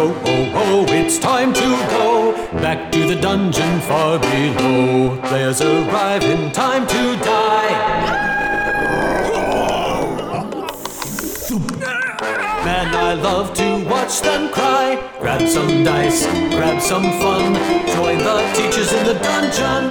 oh, oh, oh, it's time to go back to the dungeon far below. Players arrive in time to die. Man, I love to watch them cry. Grab some dice, grab some fun. Join the teachers in the dungeon.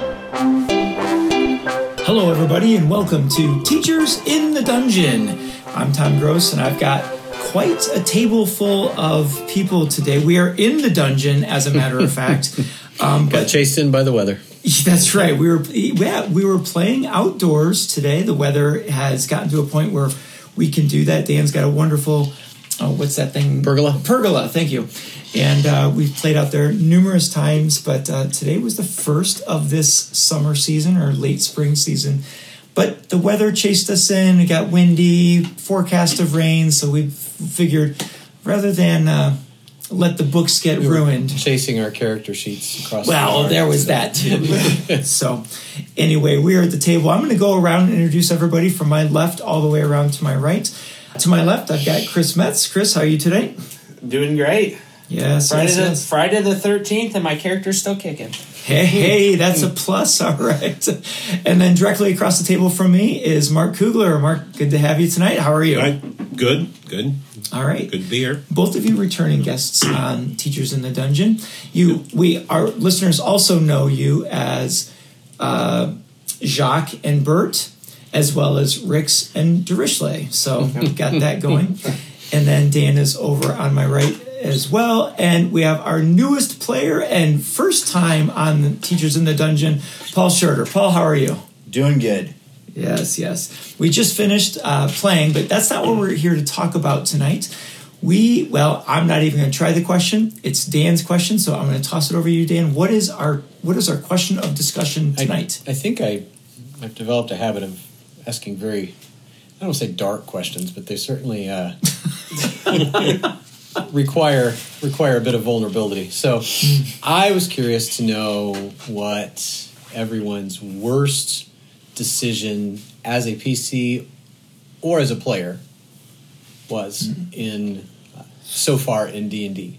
Hello, everybody, and welcome to Teachers in the Dungeon. I'm Tom Gross, and I've got quite a table full of people today. We are in the dungeon, as a matter of fact. Um, Got chased in by the weather. That's right. We were yeah, we were playing outdoors today. The weather has gotten to a point where we can do that. Dan's got a wonderful oh, what's that thing? Pergola. Pergola. Thank you. And uh, we've played out there numerous times, but uh, today was the first of this summer season or late spring season. But the weather chased us in. It got windy, forecast of rain, so we figured rather than uh, let the books get ruined, Chasing our character sheets across. well, the there was that too. so, anyway, we are at the table. I'm going to go around and introduce everybody from my left all the way around to my right. To my left, I've got Chris Metz. Chris, how are you today? Doing great. Yes, Friday yes, the yes. Friday the thirteenth, and my character's still kicking. Hey, hey, that's a plus. All right. And then directly across the table from me is Mark Kugler. Mark, good to have you tonight. How are you? Right. Good, good, All right. good beer. both of you returning guests on Teachers in the Dungeon. You, we, our listeners also know you as uh, Jacques and Bert, as well as Rix and Derishley. So we've got that going. And then Dan is over on my right as well. And we have our newest player and first time on Teachers in the Dungeon, Paul Schroeder. Paul, how are you? Doing good. Yes, yes. We just finished uh, playing, but that's not what we're here to talk about tonight. We, well, I'm not even going to try the question. It's Dan's question, so I'm going to toss it over to you, Dan. What is our what is our question of discussion I, tonight? I think I, I've developed a habit of asking very, I don't say dark questions, but they certainly uh, require require a bit of vulnerability. So, I was curious to know what everyone's worst decision as a PC or as a player was in uh, so far in D and D.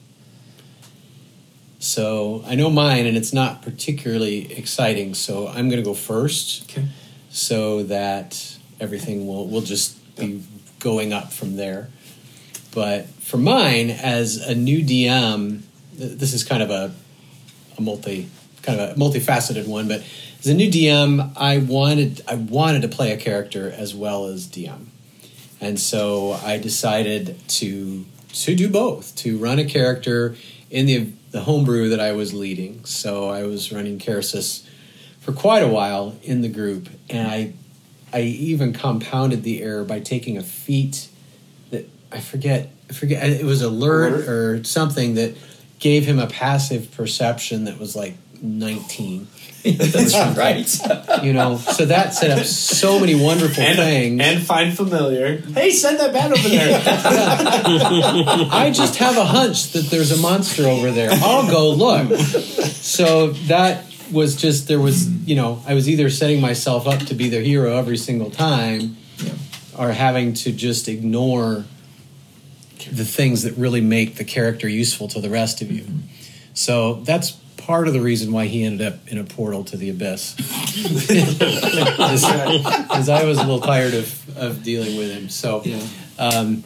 So I know mine, and it's not particularly exciting. So I'm going to go first, Okay. so that everything will will just be going up from there. But for mine, as a new DM, th- this is kind of a a multi kind of a multifaceted one. But as a new DM, I wanted I wanted to play a character as well as DM, and so I decided to to do both to run a character in the the homebrew that I was leading. So I was running Karasis for quite a while in the group, and I I even compounded the error by taking a feat that I forget I forget it was alert, or something that gave him a passive perception that was like 19 That's right. you know so that set up so many wonderful And things and find familiar. Hey, send that bat over there. I just have a hunch that there's a monster over there. I'll go look. So that was just there was you know I was either setting myself up to be the hero every single time, or having to just ignore the things that really make the character useful to the rest of you. So that's part of the reason why he ended up in a portal to the abyss. Because I was a little tired of, of dealing with him. So Yeah. um,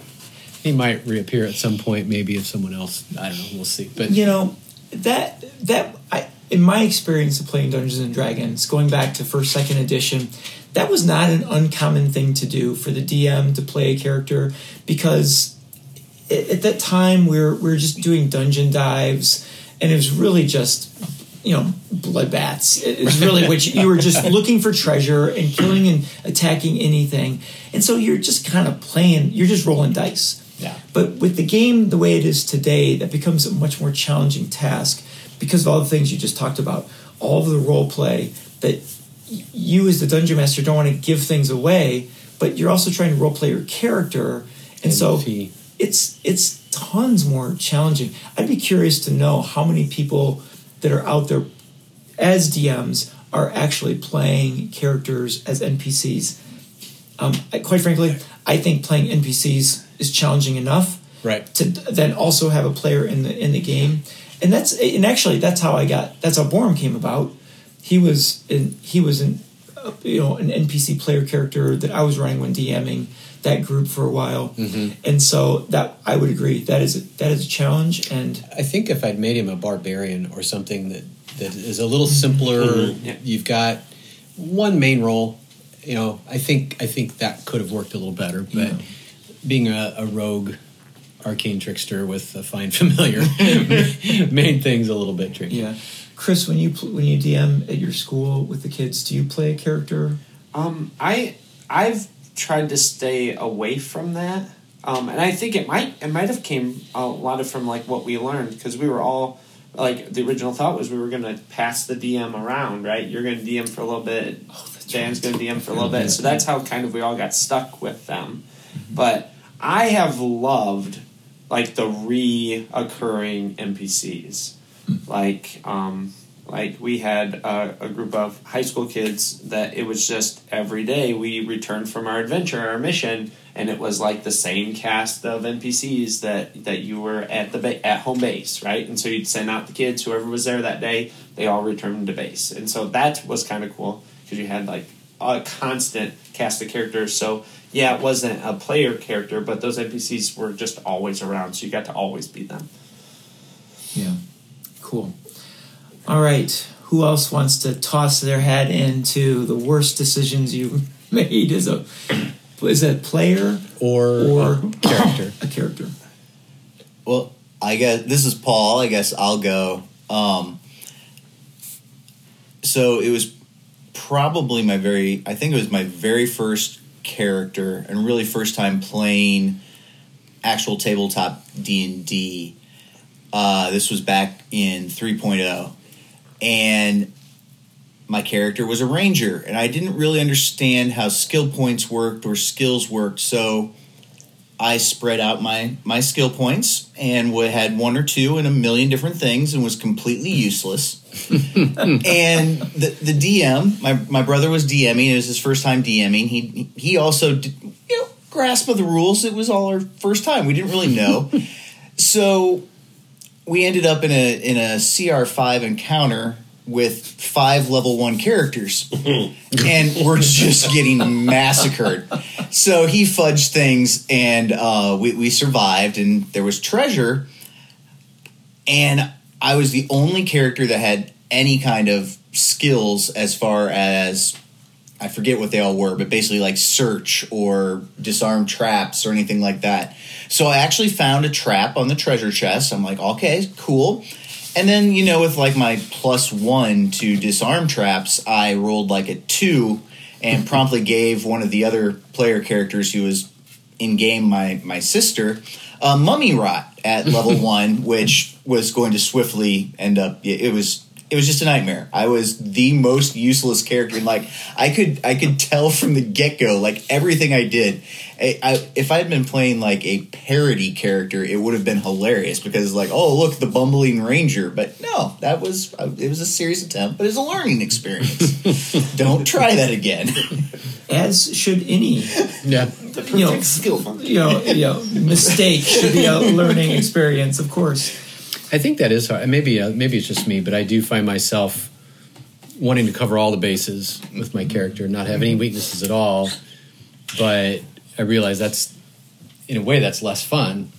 he might reappear at some point, maybe if someone else. I don't know. We'll see. But you know that that I in my experience of playing Dungeons and Dragons, going back to first second edition, that was not an uncommon thing to do for the DM to play a character because at, at that time we were we were just doing dungeon dives, and it was really just you know bloodbaths. It was really what you, were just looking for treasure and killing and attacking anything, and so you're just kind of playing. You're just rolling dice. Yeah. But with the game the way it is today, that becomes a much more challenging task because of all the things you just talked about, all of the role play that you as the dungeon master don't want to give things away, but you're also trying to role play your character, and, so it's it's tons more challenging. I'd be curious to know how many people that are out there as DMs are actually playing characters as NPCs. Um, I- quite frankly, I think playing NPCs is challenging enough. Right. to then also have a player in the in the game, and that's and actually that's how I got that's how Borum came about. He was in he was in uh, you know an NPC player character that I was running when DMing that group for a while, and so that I would agree that is a, that is a challenge and I think if I'd made him a barbarian or something that, that is a little simpler, Mm-hmm. Yeah. you've got one main role. You know, I think I think that could have worked a little better. But Yeah. being a, a rogue arcane trickster with a fine familiar made things a little bit tricky. yeah. Chris, when you when you DM at your school with the kids, do you play a character? Um, I I've tried to stay away from that, um, and I think it might it might have came a lot of from like what we learned because we were all like the original thought was we were gonna pass the DM around, right? You're gonna DM for a little bit, Dan's gonna DM for a little bit, so that's how kind of we all got stuck with them. But I have loved like the reoccurring NPCs, like um, like we had a, a group of high school kids that it was just every day we returned from our adventure, our mission, and it was like the same cast of NPCs that that you were at the ba- at home base, right? And so you'd send out the kids, whoever was there that day, they all returned to base, and so that was kind of cool because you had like a constant cast of characters. So yeah, it wasn't a player character, but those NPCs were just always around, so you got to always be them. Yeah. Cool. All right. Who else wants to toss their hat into the worst decisions you made as a is it a player Or, or a character. a character? Well, I guess this is Paul. I guess I'll go. Um, so it was probably my very, I think it was my very first character and really first time playing actual tabletop D and D. Uh, This was back in 3.0, and my character was a ranger, and I didn't really understand how skill points worked or skills worked. So I spread out my my skill points and would, had one or two in a million different things and was completely useless. and the the DM, my my brother was DMing. It was his first time DMing. He he also did, you know grasp of the rules. It was all our first time. We didn't really know, so we ended up in a in a CR five encounter with five level one characters, and we're just getting massacred. So he fudged things, and uh, we we survived, and there was treasure, and I was the only character that had any kind of skills as far as I forget what they all were, but basically like search or disarm traps or anything like that. So I actually found a trap on the treasure chest. I'm like, okay, cool. And then, you know, with like my plus one to disarm traps, I rolled like a two and promptly gave one of the other player characters who was in game my my sister uh, mummy rot at level one, which was going to swiftly end up. It was it was just a nightmare. I was the most useless character, and like I could I could tell from the get go, like everything I did. I, I, if I had been playing like a parody character, it would have been hilarious because like, oh look, the bumbling ranger. But no, that was uh, it was a serious attempt, but it was a learning experience. Don't try that again. As should any Yeah. you know, skill you know, you know, mistake should be a learning experience, of course. I think that is hard. Maybe uh, maybe it's just me, but I do find myself wanting to cover all the bases with my character, not have any weaknesses at all. But I realize that's in a way that's less fun.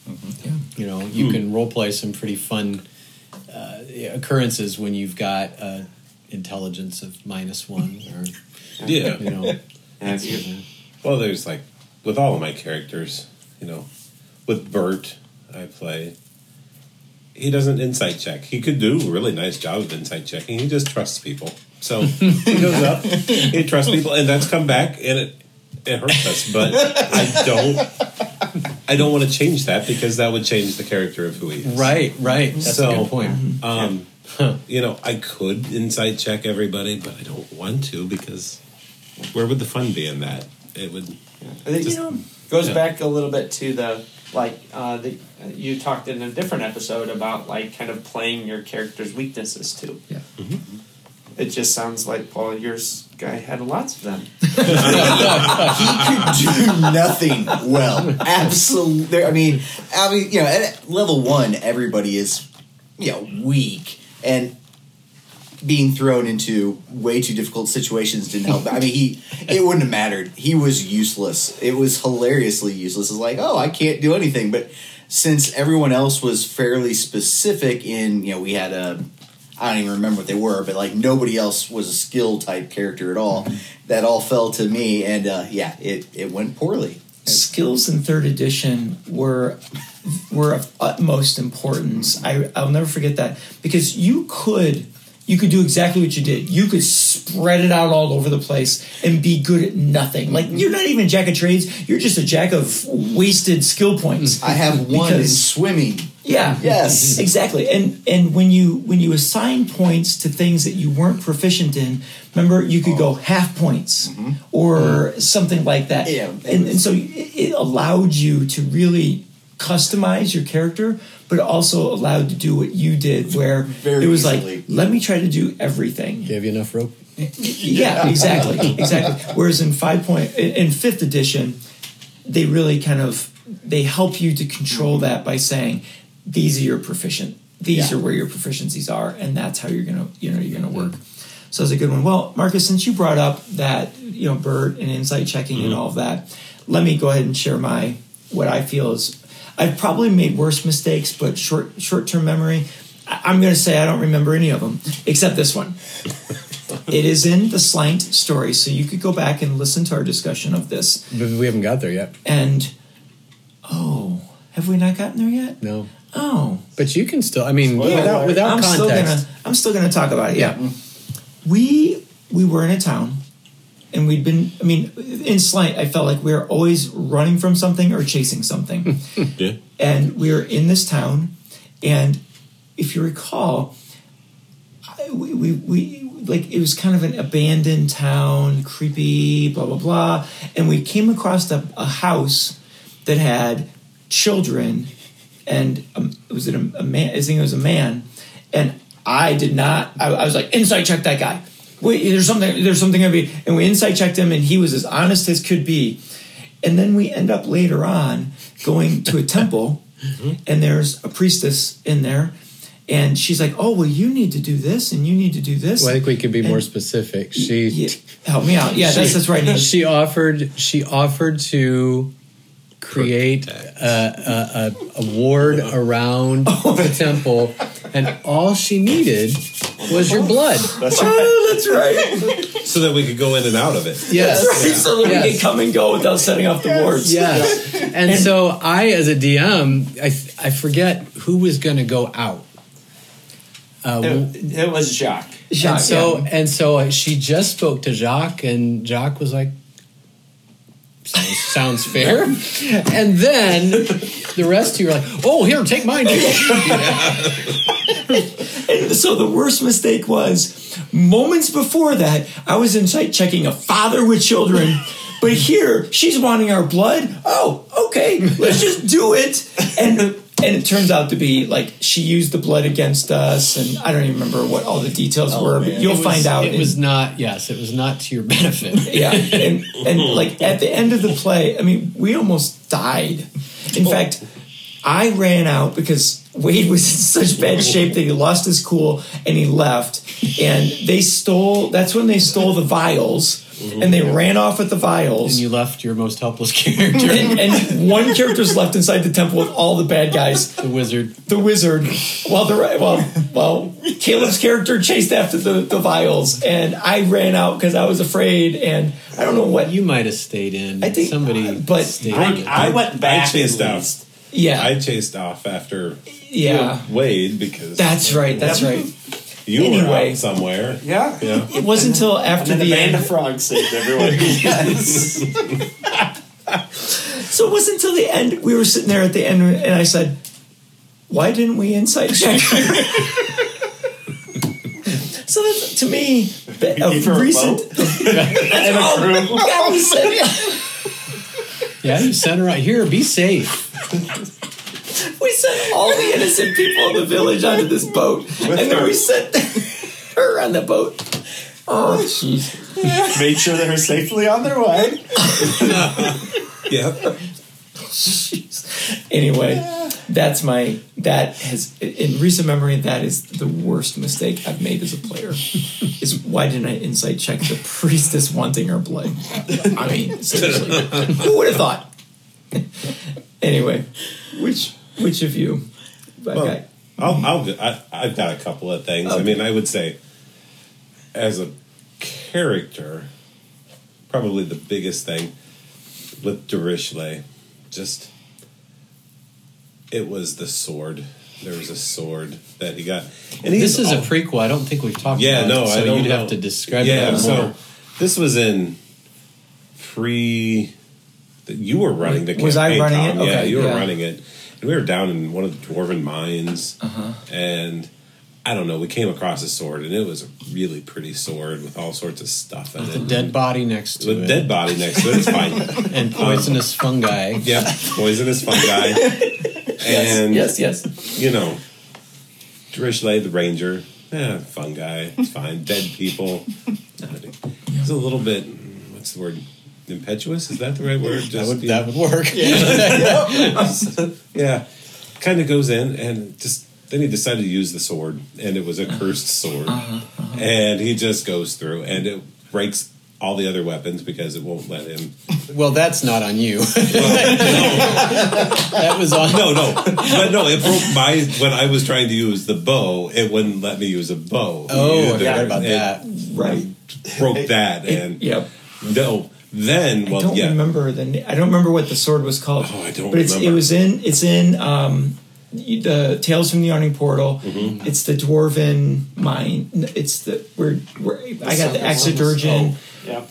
Yeah. You know, you can role play some pretty fun uh, occurrences when you've got uh, intelligence of minus one, or Yeah. you know, That's good. Well, there's like with all of my characters, you know, with Bert, I play. He doesn't insight check. He could do a really nice job of insight checking. He just trusts people. So he goes up, he trusts people, and that's come back, and it it hurts us. But I don't, I don't want to change that because that would change the character of who he is. right, right. That's So- a good point. Um, you know, I could insight check everybody, but I don't want to because where would the fun be in that? It would. I think Just- you know, goes yeah. back a little bit to the like uh, the you talked in a different episode about like kind of playing your character's weaknesses too. Yeah. It just sounds like Paul, yours guy had lots of them. he could do nothing well. Absolutely. I mean, I mean, you know, at level one, everybody is, you know, weak and being thrown into way too difficult situations didn't help. I mean, he it wouldn't have mattered. He was useless. It was hilariously useless. It's like, oh, I can't do anything. But since everyone else was fairly specific in, you know, we had a I don't even remember what they were, but like nobody else was a skill type character at all. That all fell to me, and uh, yeah, it it went poorly. skills in third edition were were of utmost importance. I I'll never forget that because you could you could do exactly what you did. You could spread it out all over the place and be good at nothing. Like you're not even a jack of trades. You're just a jack of wasted skill points. I have one in swimming. Yeah. Yes. Exactly. And and when you when you assign points to things that you weren't proficient in, remember you could go half points mm-hmm. or something like that. Yeah, And, and so it allowed you to really customize your character, but also allowed to do what you did where Very it was easily. like, let me try to do everything. Gave you enough rope? Yeah, exactly, exactly. Whereas in five point in in fifth edition, they really kind of they help you to control mm-hmm. that by saying these are your proficient, these Yeah. are where your proficiencies are, and that's how you're gonna you know you're gonna work. Mm-hmm. So it's a good one. Well, Marcus, since you brought up that you know Bert and insight checking and mm-hmm. all of that, let me go ahead and share my what I feel is I've probably made worse mistakes, but short short term memory. I- I'm going to say I don't remember any of them except this one. It is in the Slant story, so you could go back and listen to our discussion of this. But we haven't got there yet. And oh, have we not gotten there yet? No. Oh, But you can still, I mean, Spoiler without, without I'm still context. gonna I'm still gonna talk about it. Yeah, Yeah. we we were in a town, and we'd been. I mean, in slight i felt like we were always running from something or chasing something. Yeah. and we were in this town and if you recall I- we, we, we like it was kind of an abandoned town creepy blah blah blah and we came across a, a house that had children and um, was it a, a man i think it was a man and i did not I, I was like insight check that guy wait there's something there's something gonna be and we insight checked him and he was as honest as could be and then we end up later on going to a temple, mm-hmm. and there's a priestess in there, and she's like, "Oh, well, you need to do this, and you need to do this." Well, I think we could be more specific. She Yeah, help me out. Yeah, that's that's right. Nate. she offered she offered to create a, a, a, a ward around oh, the temple, and all she needed was your blood. Oh, that's right. So that we could go in and out of it. Yes. That's right. So that we Yes. can come and go without setting off the wards. Yes. And, so I, as a DM, I, I forget who was going to go out. Uh, It, it was Jacques. Jacques, and so yeah. and so she just spoke to Jacques, and Jacques was like, "Sounds, sounds fair." and then the rest of you are like, "Oh, here, take mine." too." And so the worst mistake was moments before that, I was insight checking a father with children. But here, she's wanting our blood. Oh, okay, let's just do it. And and it turns out to be like she used the blood against us, and I don't even remember what all the details oh, were. But you'll was- find out. It in- was not. Yes, it was not to your benefit. yeah, and and like at the end of the play, I mean, we almost died. In fact, I ran out because Wade was in such bad shape that he lost his cool and he left. And they stole. That's when they stole the vials, Mm-hmm. and they ran off with the vials. And you left your most helpless character, And, and one character's left inside the temple with all the bad guys. the wizard. The wizard, while the while while Caleb's character chased after the, the vials, and I ran out because I was afraid. And I don't know what You might have stayed in. I think- somebody, but stayed I, in. I went back. I chased at out. Yeah, I chased off after yeah. Wade because That's right. That's Yep. right. You were Anyway. out somewhere. Yeah. Yeah. It wasn't until And after then the the band end. of frogs saved everyone. yes. So it wasn't until the end. We were sitting there at the end, and I said, "Why didn't we insight check?" so that's to me the- a For a recent. and a crew. Yeah, we said, yeah, you sent her out here. Be safe. we sent all the innocent people in the village onto this boat, and then we sent her on the boat. Oh, um, jeez. Made sure they were safely on their way. Yeah. Anyway, that's my that has in recent memory that is the worst mistake I've made as a player. Is why didn't I insight check the priestess wanting her blood? I mean, seriously, who would have thought? anyway, which which of you? Well, Okay. I'll, I'll, I, I've got a couple of things. I mean, I would say, as a character, probably the biggest thing with Derishle, just it was the sword. There was a sword that he got, and This he's is a prequel. I don't think we've talked Yeah, about no, it, so I don't you'd know. have to describe yeah, it a so this was in pre. You were running the Was I campaign, running it? Tom. yeah, you were yeah. running it, and we were down in one of the dwarven mines, Uh-huh. and I don't know. We came across a sword, and it was a really pretty sword with all sorts of stuff in With a dead body next to it. with it. dead body next to it. It's fine. and poisonous fungi. yeah, poisonous fungi, and yes, yes. you know, Drishley, the ranger, eh, fungi, it's fine. Dead people. It's a little bit, what's the word? Impetuous? Is that the right word? That would being- that would work. yeah. Kind of goes in and just, then he decided to use the sword, and it was a uh-huh. cursed sword. Uh-huh. Uh-huh. And he just goes through, and it breaks all the other weapons because it won't let him. Well, that's not on you. that was on. No, no, but no, it broke my. When I was trying to use the bow, it wouldn't let me use a bow. Oh, I forgot about it that. Right. Broke that, and Yep. no. Then, I don't yeah, remember the. I don't remember what the sword was called. Oh, I don't But it's, it was in. It's in um, the Tales from the Yawning Portal. Mm-hmm. It's the dwarven mine. It's the where where I got the Exodurgeon. Yeah.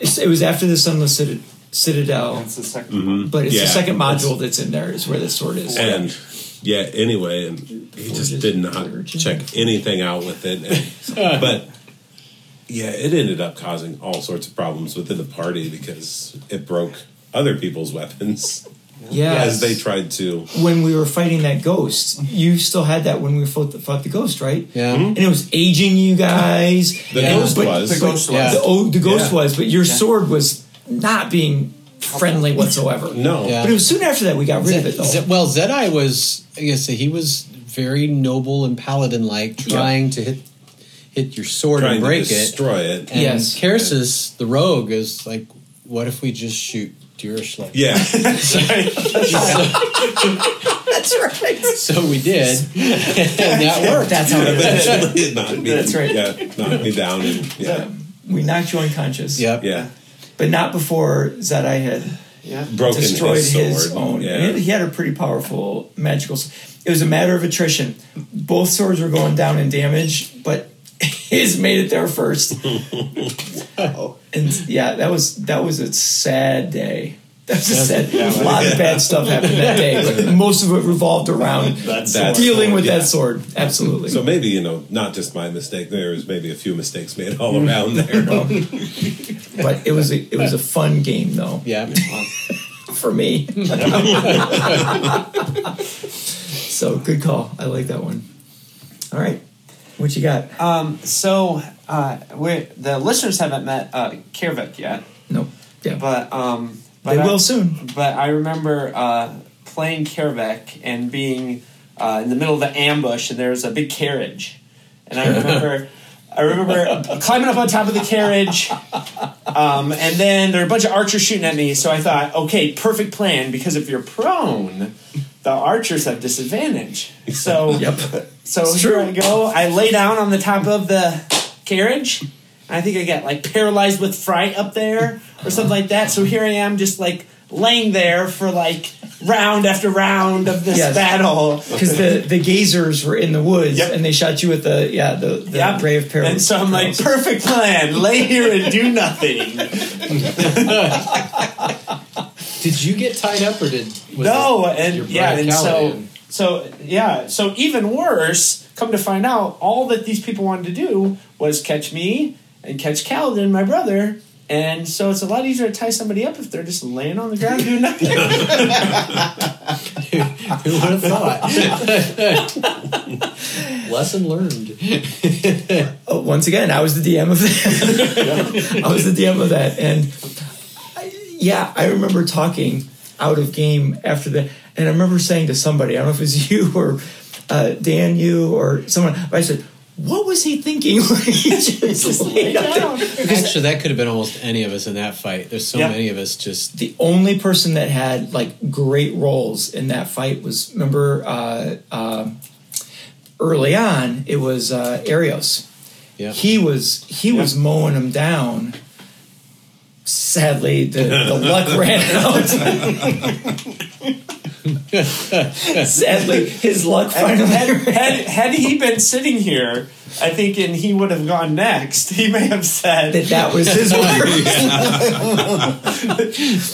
It's, it was after the Sunless Cita- Citadel, That's the 2nd Mm-hmm. but it's Yeah, the second module that's in there. Is where the sword is. and yeah. Anyway, and he just did not check anything out with it. And, but yeah, it ended up causing all sorts of problems within the party because it broke other people's weapons yeah. as they tried to. when we were fighting that ghost, you still had that when we fought the, fought the ghost, right? Yeah. Mm-hmm. And it was aging you guys. The Yeah. ghost But- was The ghost Yeah. was. The, oh, the ghost Yeah. was, but your sword was not being friendly whatsoever. no. Yeah. But it was soon after that we got rid of it, though. Ze- well, Zedai was, I guess, he was very noble and paladin-like, trying to hit hit your sword Trying and to break it. destroy it. And Yes. Kersis, the rogue, is like, what if we just shoot Dirish? Yeah, That's right. So we did, and that worked. That's how it eventually it knocked me. That's right. Yeah, knocked me down, and yeah, We knocked you unconscious. Yep. yeah, But not before Zedai had Yeah. broken destroyed his his, sword. own. Yeah. He had a pretty powerful magical. s- It was a matter of attrition. Both swords were going down in damage, but his made it there first. and yeah, that was that was a sad day. That was a sad. a lot of bad stuff happened that day, but most of it revolved around That dealing with yeah. that sword. Absolutely. So maybe you know, not just my mistake. There was maybe a few mistakes made all around there. but it was a, it was a fun game though Yeah. for me. so good call. I like that one. All right, what you got? Um, so uh, we the listeners haven't met uh, Kirvik yet, Nope. Yeah. but um, but they I, will soon. But I remember uh, playing Kirvik and being uh, in the middle of the ambush, and there was a big carriage, and I remember. I remember climbing up on top of the carriage, um, and then there were a bunch of archers shooting at me. So I thought, okay, perfect plan because if you're prone, the archers have disadvantage. So Yep. So It's here true. I go. I lay down on the top of the carriage. I think I got like paralyzed with fright up there or something like that. So here I am, just like laying there for like round after round of this Yes. battle. Because the, the gazers were in the woods Yep. and they shot you with the yeah the, the Yep. ray of peril. And so I'm like, perfect plan. Lay here and do nothing. Did you get tied up, or did no, it and yeah, bride and so Caladan? So yeah, so even worse. Come to find out, all that these people wanted to do was catch me and catch Kaladin, my brother. And so it's a lot easier to tie somebody up if they're just laying on the ground doing nothing. Who would have thought? Lesson learned. Oh, once again, I was the DM of that. I was the DM of that, and I, yeah, I remember talking out of game after that, and I remember saying to somebody, I don't know if it was you or uh, Dan, you or someone, but I said, "What was he thinking?" he just laid up there?" Actually, that could have been almost any of us in that fight. There's so Yeah. many of us just. The only person that had like great rolls in that fight was remember uh, uh, early on it was uh, Arios. Yeah. he was he was mowing him down. Sadly, the, the luck ran out. Sadly, his luck finally had, ran had, had he been sitting here, I think, and he would have gone next, he may have said, that that was his word.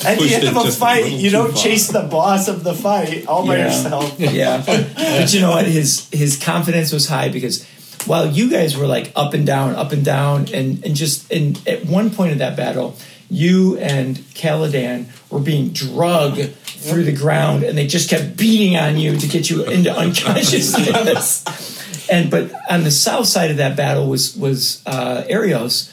at the end of a just a fight, you don't far. chase the boss of the fight all by Yeah. yourself. yeah, but you know what? His his confidence was high because while you guys were like up and down, up and down, and and just and at one point of that battle, you and Caladan were being drugged through the ground, and they just kept beating on you to get you into unconsciousness. and but on the south side of that battle was was uh, Arios.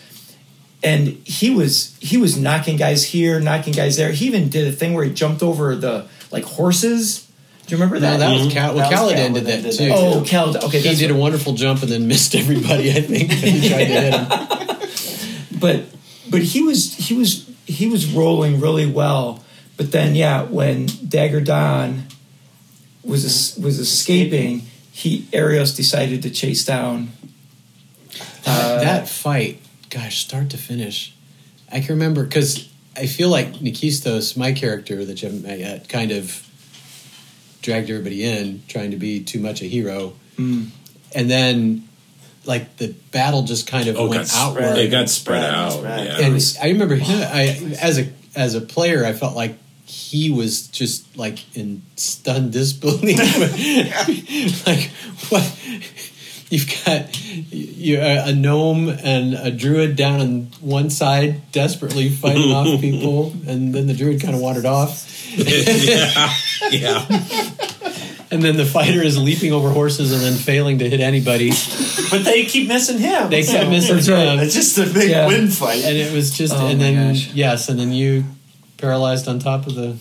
And he was he was knocking guys here, knocking guys there. He even did a thing where he jumped over the like horses. Do you remember No, that? that was Cal- well, That was did Kaladin that too. Oh, Cal. Okay, he that's did a wonderful jump and then missed everybody. I think he tried to hit him. but but he was he was he was rolling really well. But then yeah, when Dagger Don was es- was escaping, he Arios decided to chase down. Uh, that fight, gosh, start to finish, I can remember because I feel like Nikistos, my character that you haven't met yet, kind of dragged everybody in, trying to be too much a hero, Mm. and then like the battle just kind of Oh, went got outward. spread. It got spread, Spread, out. spread. Yeah. and I remember him, I as a as a player, I felt like he was just like in stunned disbelief. like what? You've got you a gnome and a druid down on one side, desperately fighting off people, and then the druid kind of wandered off, yeah. Yeah. and then the fighter is leaping over horses and then failing to hit anybody. But they keep missing him. They kept so missing That's right. him. It's just a big Yeah. win fight. and it was just Oh and then gosh. yes and then you paralyzed on top of the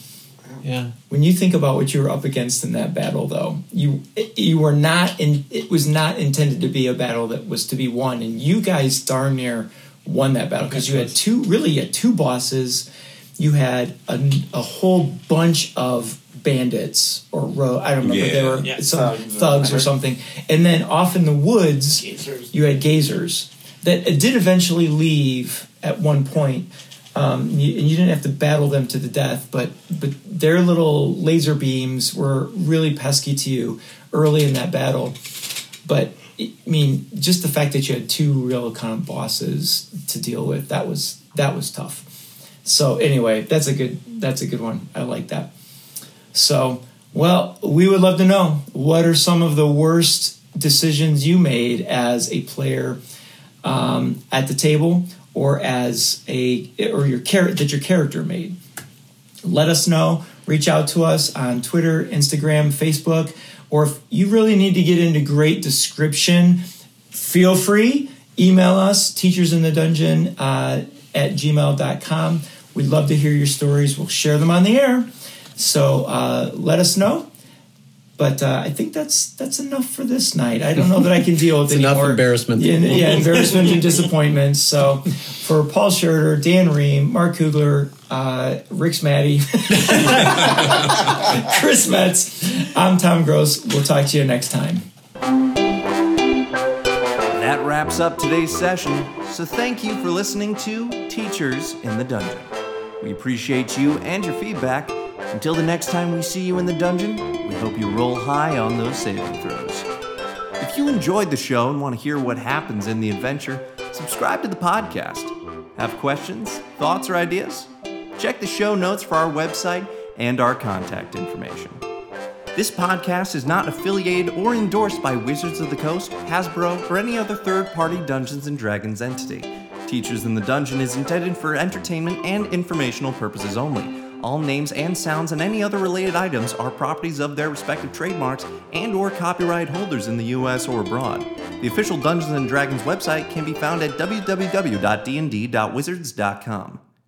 yeah When you think about what you were up against in that battle, though, you you were not in. It was not intended to be a battle that was to be won, and you guys darn near won that battle because you had two. Really, you had two bosses. You had a, a whole bunch of bandits or ro- I don't remember they were Yeah, some thugs. thugs or something, and then off in the woods Gazers. you had gazers that did eventually leave at one point. Um, and you didn't have to battle them to the death, but but their little laser beams were really pesky to you early in that battle. But I mean, just the fact that you had two real kind of bosses to deal with that was that was tough. So anyway, that's a good that's a good one. I like that. So well, we would love to know what are some of the worst decisions you made as a player um, at the table or as a or your character that your character made. Let us know. Reach out to us on Twitter, Instagram, Facebook, or if you really need to get into great description, feel free. Email us, teachers in the dungeon uh, at gmail.com. We'd love to hear your stories. We'll share them on the air. So uh, let us know. But uh, I think that's that's enough for this night. I don't know that I can deal with It's enough anymore. embarrassment. Yeah, yeah, embarrassment and disappointment. So for Paul Schroeder, Dan Ream, Mark Kugler, uh, Rick Smatty, Chris Metz, I'm Tom Gross. We'll talk to you next time. That wraps up today's session, so thank you for listening to Teachers in the Dungeon. We appreciate you and your feedback. Until the next time we see you in the dungeon, we hope you roll high on those saving throws. If you enjoyed the show and want to hear what happens in the adventure, subscribe to the podcast. Have questions, thoughts, or ideas? Check the show notes for our website and our contact information. This podcast is not affiliated or endorsed by Wizards of the Coast, Hasbro, or any other third party Dungeons and Dragons entity. Teachers in the Dungeon is intended for entertainment and informational purposes only. All names and sounds and any other related items are properties of their respective trademarks and or copyright holders in the US or abroad. The official Dungeons Dragons website can be found at www.dnd.wizards.com.